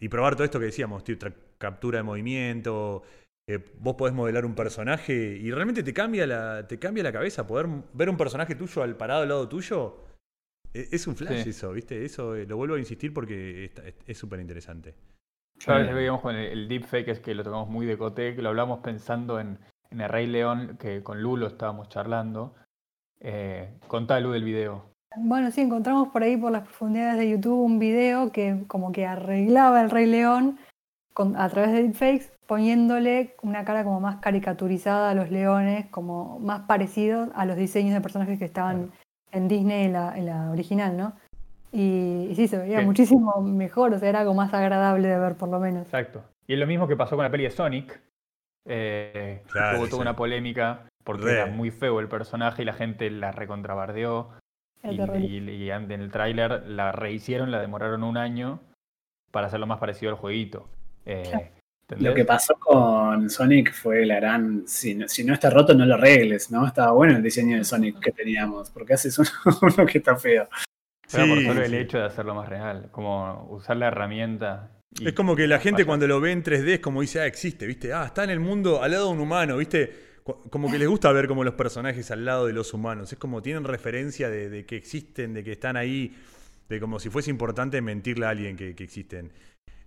y probar todo esto que decíamos, tío, captura de movimiento, eh, vos podés modelar un personaje y realmente te cambia la, te cambia la cabeza, poder ver un personaje tuyo al parado al lado tuyo. eh, Es un flash Sí. eso, ¿viste? Eso eh, lo vuelvo a insistir porque es súper interesante. Yo les veíamos con el, el deepfake, es que lo tocamos muy de coté, que lo hablamos pensando en, en el Rey León, que con Lulo estábamos charlando. Eh, contá, Lu, del video. Bueno, sí, encontramos por ahí por las profundidades de YouTube un video que como que arreglaba el Rey León con- a través de deepfakes, poniéndole una cara como más caricaturizada a los leones, como más parecido a los diseños de personajes que estaban en Disney en la, en la original, ¿no? Y, y sí, se veía Sí. muchísimo mejor, o sea, era algo más agradable de ver por lo menos. Exacto. Y es lo mismo que pasó con la peli de Sonic. Eh, Claro, hubo sí. toda una polémica porque Re. era muy feo el personaje y la gente la recontrabardeó. Y, terrible. y- y en el tráiler la rehicieron, la demoraron un año para hacerlo más parecido al jueguito. Eh. Lo que pasó con Sonic fue la gran. Si no, si no está roto, no lo arregles, ¿no? Estaba bueno el diseño de Sonic que teníamos, porque haces uno, uno que está feo. Pero por Sí, solo el sí. hecho de hacerlo más real, como usar la herramienta. y- Es como que la gente Vaya. cuando lo ve en 3D es como dice, ah, existe, ¿viste? Ah, está en el mundo al lado de un humano, ¿viste? Como que les gusta ver como los personajes al lado de los humanos. Es como tienen referencia de, de que existen, de que están ahí, de como si fuese importante mentirle a alguien que, que existen.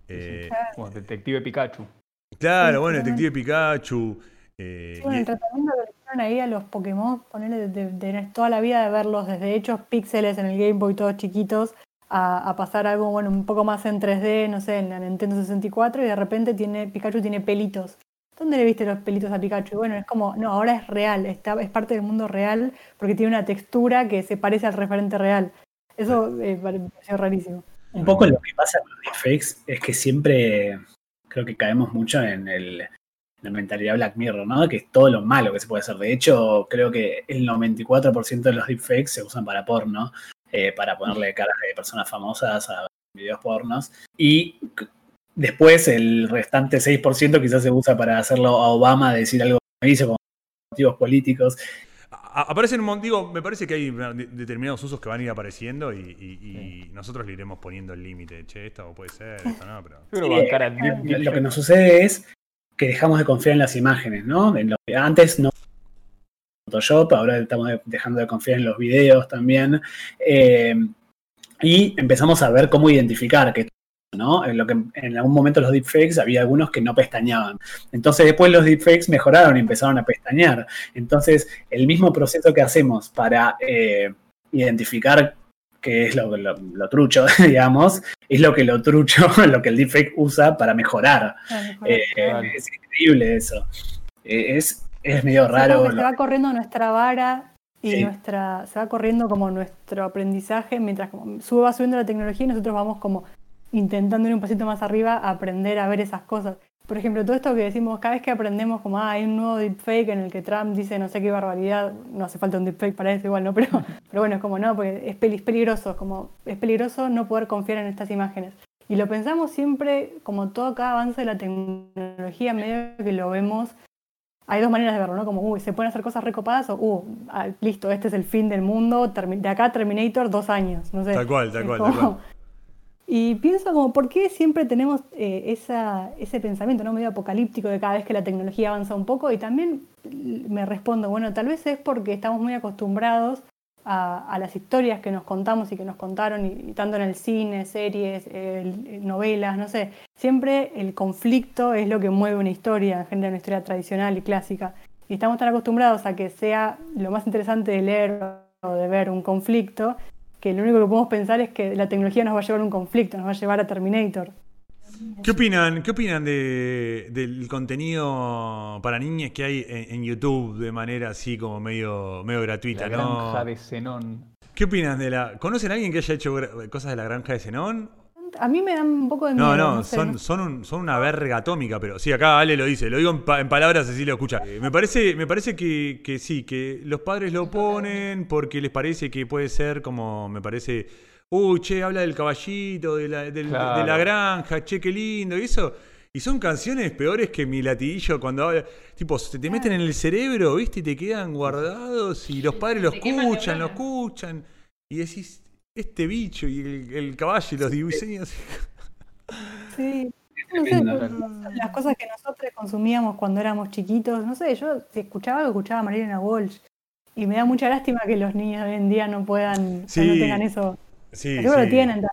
Eh, como Detective Pikachu. claro, bueno. Detective Pikachu. eh, Sí, bueno, y- el tratamiento que le hicieron ahí a los Pokémon, ponerle de, de- de toda la vida de verlos desde hechos píxeles en el Game Boy todos chiquitos a, a pasar algo bueno un poco más en 3D, no sé, en la Nintendo 64 y de repente tiene Pikachu tiene pelitos. ¿Dónde le viste los pelitos a Pikachu? Y bueno, es como, no, ahora es real, está, es parte del mundo real porque tiene una textura que se parece al referente real. Eso eh, me pareció rarísimo. Un poco lo que pasa con los deepfakes es que siempre creo que caemos mucho en el, la mentalidad Black Mirror, ¿no? Que es todo lo malo que se puede hacer. De hecho, creo que el 94% de los deepfakes se usan para porno, eh, para ponerle caras de personas famosas a videos pornos. Y después el restante 6% quizás se usa para hacerlo a Obama decir algo que hizo con motivos políticos. aparecen un montón, digo, me parece que hay de- determinados usos que van a ir apareciendo y, y- y nosotros le iremos poniendo el límite. Che, esto puede ser, esto no, pero... Sí, a Lo- que nos sucede es que dejamos de confiar en las imágenes, ¿no? En lo que antes no Photoshop, ahora estamos de- dejando de confiar en los videos también. eh, y empezamos a ver cómo identificar que ¿no? En lo que en algún momento los deepfakes había algunos que no pestañaban. Entonces después los deepfakes mejoraron y empezaron a pestañear. Entonces el mismo proceso que hacemos para eh, identificar qué es lo, lo- lo trucho, digamos, es lo que lo trucho, lo que el deepfake usa para mejorar. Eh. Es increíble eso. Eh, es, es medio raro. se va corriendo nuestra vara y Sí. nuestra se va corriendo como nuestro aprendizaje mientras como sube va subiendo la tecnología y nosotros vamos como intentando ir un pasito más arriba a aprender a ver esas cosas. Por ejemplo, todo esto que decimos, cada vez que aprendemos como ah, hay un nuevo deepfake en el que Trump dice no sé qué barbaridad, no hace falta un deepfake para eso igual, ¿no? Pero, pero bueno, es como no, porque es, peli- es peligroso, es como es peligroso no poder confiar en estas imágenes. Y lo pensamos siempre, como todo cada avance de la tecnología, medio que lo vemos hay dos maneras de verlo, ¿no? Como, uy, se pueden hacer cosas recopadas o, uh, ah, listo, este es el fin del mundo, de acá Terminator dos años, no sé. Tal cual, tal cual, tal cual. Y pienso como, ¿por qué siempre tenemos eh, esa, ese pensamiento, ¿no? Medio apocalíptico de cada vez que la tecnología avanza un poco? Y también me respondo, bueno, tal vez es porque estamos muy acostumbrados a, las historias que nos contamos y que nos contaron, tanto en el cine, series, novelas, no sé. Siempre el conflicto es lo que mueve una historia, en general una historia tradicional y clásica. Y estamos tan acostumbrados a que sea lo más interesante de leer o de ver un conflicto, que lo único que podemos pensar es que la tecnología nos va a llevar a un conflicto, nos va a llevar a Terminator. ¿Qué opinan, qué opinan de, del contenido para niñas que hay en, en YouTube de manera así como medio, medio gratuita? La ¿no? granja de Zenón. ¿Qué opinan de la... ¿Conocen a alguien que haya hecho cosas de la granja de Zenón? A mí me dan un poco de miedo. No, no, sé, son, son, un- son una verga atómica, pero sí, acá Ale lo dice, lo digo en, pa- en palabras así lo escucha. Eh, me parece, me parece que, que sí, que los padres lo ponen porque les parece que puede ser como, me parece, uy, che, habla del caballito, de la, del- de la granja, che, qué lindo, y eso. Y son canciones peores que mi latiguillo cuando habla, tipo, se te meten en el cerebro, ¿viste? Y te quedan guardados y los padres queman escuchan, lo escuchan. Y decís, este bicho y el, el caballo y los diseños. Sí. No sé, son las cosas que nosotros consumíamos cuando éramos chiquitos, no sé, yo si escuchaba algo, escuchaba a Marilena Walsh. Y me da mucha lástima que los niños hoy en día no puedan, o sea, no Sí. tengan eso. Sí, Seguro lo sí. tienen también.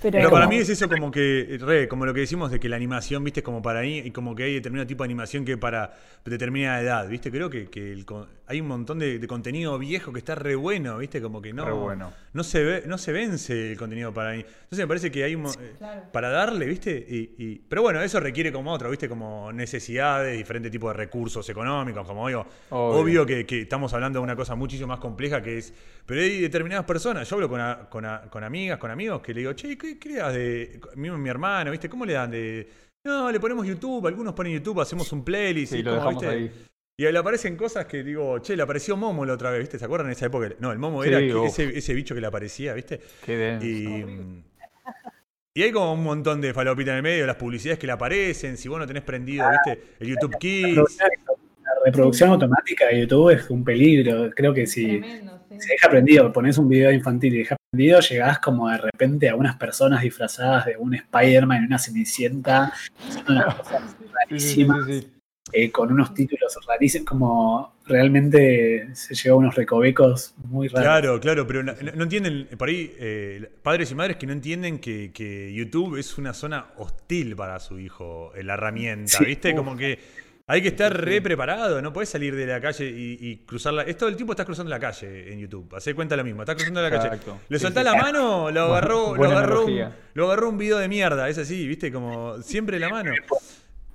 Pero, Pero para mí es eso como que, re, como lo que decimos de que la animación, viste, es como para ahí, y como que hay determinado tipo de animación que para determinada edad, viste, creo que, que el hay un montón de, de contenido viejo que está re bueno, viste, como que no, Re bueno. no se ve, no se vence el contenido para ahí. Entonces me parece que hay un eh, claro. para darle, viste, y, y- pero bueno, eso requiere como otro, viste, como necesidades, diferentes tipos de recursos económicos, como digo, Obvio. obvio, que, que estamos hablando de una cosa muchísimo más compleja que es, pero hay determinadas personas, yo hablo con, a- con, a- con amigas, con amigos, que le digo, che, ¿qué creas de, mismo mi hermano, viste, cómo le dan de, no, le ponemos YouTube, algunos ponen YouTube, hacemos un playlist, Sí, y lo como, dejamos ¿viste? ahí. Y le aparecen cosas que digo, che, le apareció Momo la otra vez, ¿viste? ¿Se acuerdan en esa época? No, el Momo Sí, era que- ese, ese bicho que le aparecía, ¿viste? Qué denso. Y, Y hay como un montón de falopita en el medio, las publicidades que le aparecen, si vos no tenés prendido, viste, el YouTube Kids. La reproducción automática de YouTube es un peligro. Creo que si Tremendo, sí. se deja prendido, pones un video infantil y dejas prendido, llegás como de repente a unas personas disfrazadas de un Spider-Man y una Cenicienta, haciendo unas cosas Sí, sí, sí, rarísimas, sí, sí. Eh, con unos títulos rarísimos, como realmente se llegó a unos recovecos muy raros. Claro, claro, pero no, no entienden, por ahí, eh, padres y madres que no entienden que, que YouTube es una zona hostil para su hijo, eh, la herramienta, Sí. ¿viste? Como que hay que estar re preparado, no puedes salir de la calle y, y cruzarla. Es todo el tiempo estás cruzando la calle en YouTube, hacé cuenta lo mismo, estás cruzando la calle. Le Sí, soltás sí. la mano, lo agarró, lo agarró, un, lo agarró un video de mierda, es así, ¿viste? Como siempre la mano.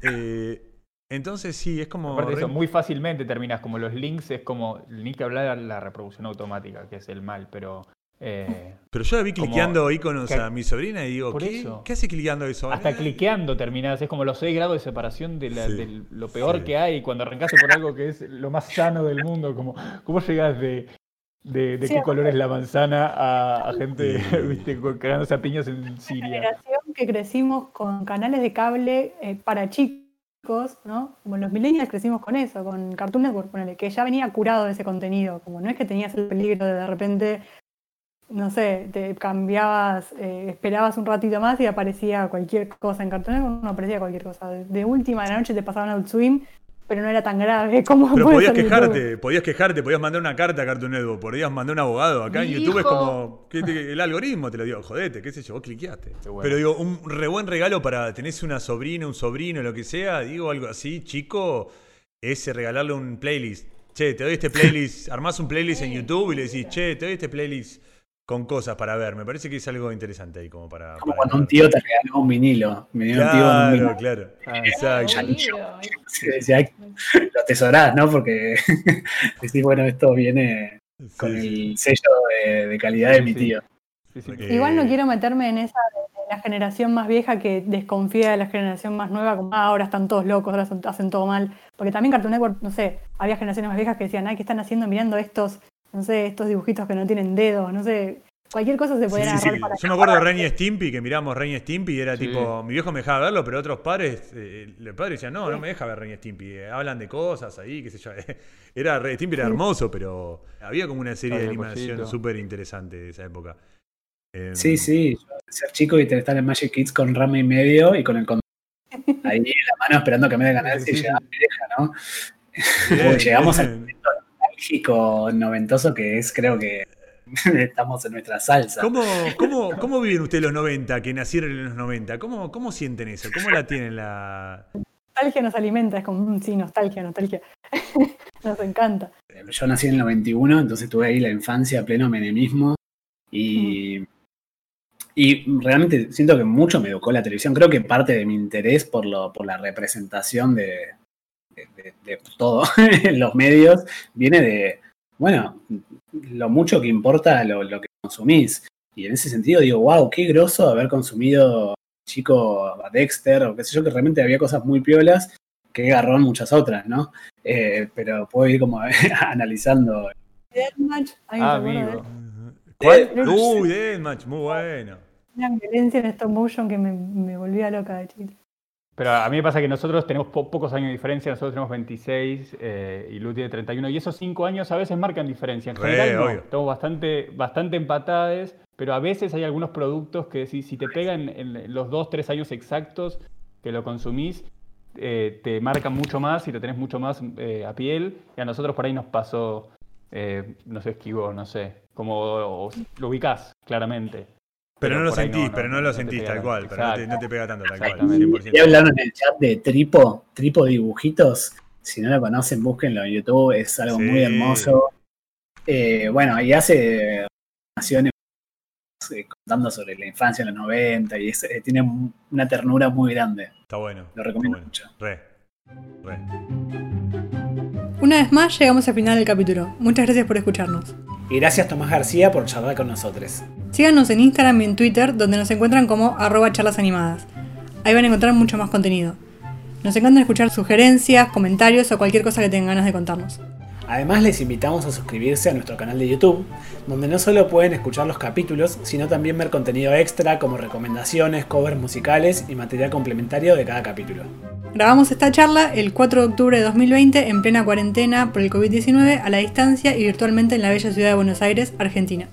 Eh, entonces sí, es como... Aparte de eso, re- muy fácilmente terminas como los links, es como, ni que hablar de la reproducción automática, que es el mal, pero eh, Pero yo la vi cliqueando iconos que- a mi sobrina y digo, ¿qué, eso. ¿qué hace cliqueando eso? hasta Eh, cliqueando terminas, es como los 6 grados de separación de, la- Sí. de lo peor Sí. que hay cuando arrancaste por algo que es lo más sano del mundo, como, ¿cómo llegas de, de, de Sí, qué color es la manzana a, a gente, viste, con- cagándose a piñas en Siria? generación que crecimos con canales de cable eh, para chicos, ¿no? Como los millennials crecimos con eso, con Cartoon Network, ponele, que ya venía curado de ese contenido, como no es que tenías el peligro de de repente, no sé, te cambiabas, eh, esperabas un ratito más y aparecía cualquier cosa en Cartoon Network, no aparecía cualquier cosa. De, última de la noche te pasaban Adult Swim, pero no era tan grave como Pero podías quejarte, podías quejarte, podías mandar una carta a Cartoon Network, podías mandar un abogado. Acá en YouTube es como que te- el algoritmo te lo dio, jodete, qué sé yo, vos cliqueaste. Bueno. Pero digo, un re buen regalo para tenés una sobrina, un sobrino, lo que sea, digo algo así, chico, es regalarle un playlist. Che, te doy este playlist, armás un playlist en YouTube y le decís, che, te doy este playlist con cosas para ver. Me parece que es algo interesante ahí como para. Como para cuando un tío te regaló un vinilo. Me dio un tío un Claro, vinilo. claro. Ah, Exacto. "Ay, lo atesorás, ¿no? Porque decís, bueno, esto viene con Sí, sí. el sello de, de calidad de Sí, mi sí. tío. sí, sí. Eh, Igual no quiero meterme en esa de la generación más vieja que desconfía de la generación más nueva, como "Ah, ahora están todos locos, ahora son- hacen todo mal. Porque también Cartoon Network, no sé, había generaciones más viejas que decían, ay, ¿qué están haciendo mirando estos, no sé, estos dibujitos que no tienen dedos? No sé, cualquier cosa se Sí, podía sí, agarrar sí. para Yo me acuerdo de Ren y Stimpy, que miramos Ren y Stimpy y era Sí. tipo, mi viejo me dejaba verlo, pero otros padres, eh, el padre decía, no, no me deja ver Ren y Stimpy, eh, hablan de cosas ahí, qué sé yo. Era, Ren y Stimpy era hermoso, pero había como una serie de animación súper interesante de esa época. Eh, Sí, sí. yo, Ser chico y tener estar en Magic Kids con rama y medio y con el con- ahí en la mano esperando que me dé Sí, si sí, llegaba mi vieja, ¿no? llegamos al bien. momento nostálgico, noventoso que es, creo que estamos en nuestra salsa. ¿Cómo, cómo, ¿Cómo viven ustedes los 90, que nacieron en los 90? ¿Cómo, cómo sienten eso? ¿Cómo la tienen la...? nostalgia nos alimenta, es como, "Mm, sí, nostalgia, nostalgia. nos encanta. Yo nací en el 91, entonces tuve ahí la infancia pleno menemismo y, y realmente siento que mucho me educó la televisión. Creo que parte de mi interés por, lo, por la representación de, de- de- de todo en los medios viene de, bueno, lo mucho que importa lo, lo que consumís. Y en ese sentido digo, wow, qué groso haber consumido chico a Dexter o qué sé yo, que realmente había cosas muy piolas que agarraron muchas otras, ¿no? Eh, pero puedo ir como analizando. Deathmatch, ¿alguien Ah, vivo. ¿Cuál? Uy, Deathmatch, muy bueno. Una violencia en stop motion que me, me volvía loca de Chile. Pero a mí me pasa que nosotros tenemos po- pocos años de diferencia, nosotros tenemos 26 eh, y Lu tiene 31, y esos 5 años a veces marcan diferencia. En Re, general no, estamos bastante, bastante empatados, pero a veces hay algunos productos que si, si te pegan en los 2, 3 años exactos que lo consumís, eh, te marcan mucho más y lo tenés mucho más eh, a piel, y a nosotros por ahí nos pasó, eh, nos esquivó, no sé, como o- lo ubicás claramente. Pero, no lo sentís, pero no lo sentís tal cual, pero no te, Exacto. no te pega tanto tal cual, Exactamente. 100%. Y hablaron en el chat de Tripo, Tripo Dibujitos. Si no lo conocen, búsquenlo en YouTube, es algo Sí. muy hermoso. Eh, bueno, y hace animaciones eh, contando sobre la infancia en los 90 y es- eh, tiene un- una ternura muy grande. Está bueno. Lo recomiendo mucho. Re. Re. Una vez más llegamos al final del capítulo. Muchas gracias por escucharnos. Y gracias Tomás García por charlar con nosotros. Síganos en Instagram y en Twitter, donde nos encuentran como arroba charlas animadas. Ahí van a encontrar mucho más contenido. Nos encanta escuchar sugerencias, comentarios o cualquier cosa que tengan ganas de contarnos. Además les invitamos a suscribirse a nuestro canal de YouTube, donde no solo pueden escuchar los capítulos, sino también ver contenido extra como recomendaciones, covers musicales y material complementario de cada capítulo. Grabamos esta charla el 4 de octubre de 2020 en plena cuarentena por el COVID-19 a la distancia y virtualmente en la bella ciudad de Buenos Aires, Argentina.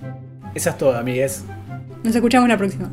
Eso es todo, amigues. Nos escuchamos la próxima.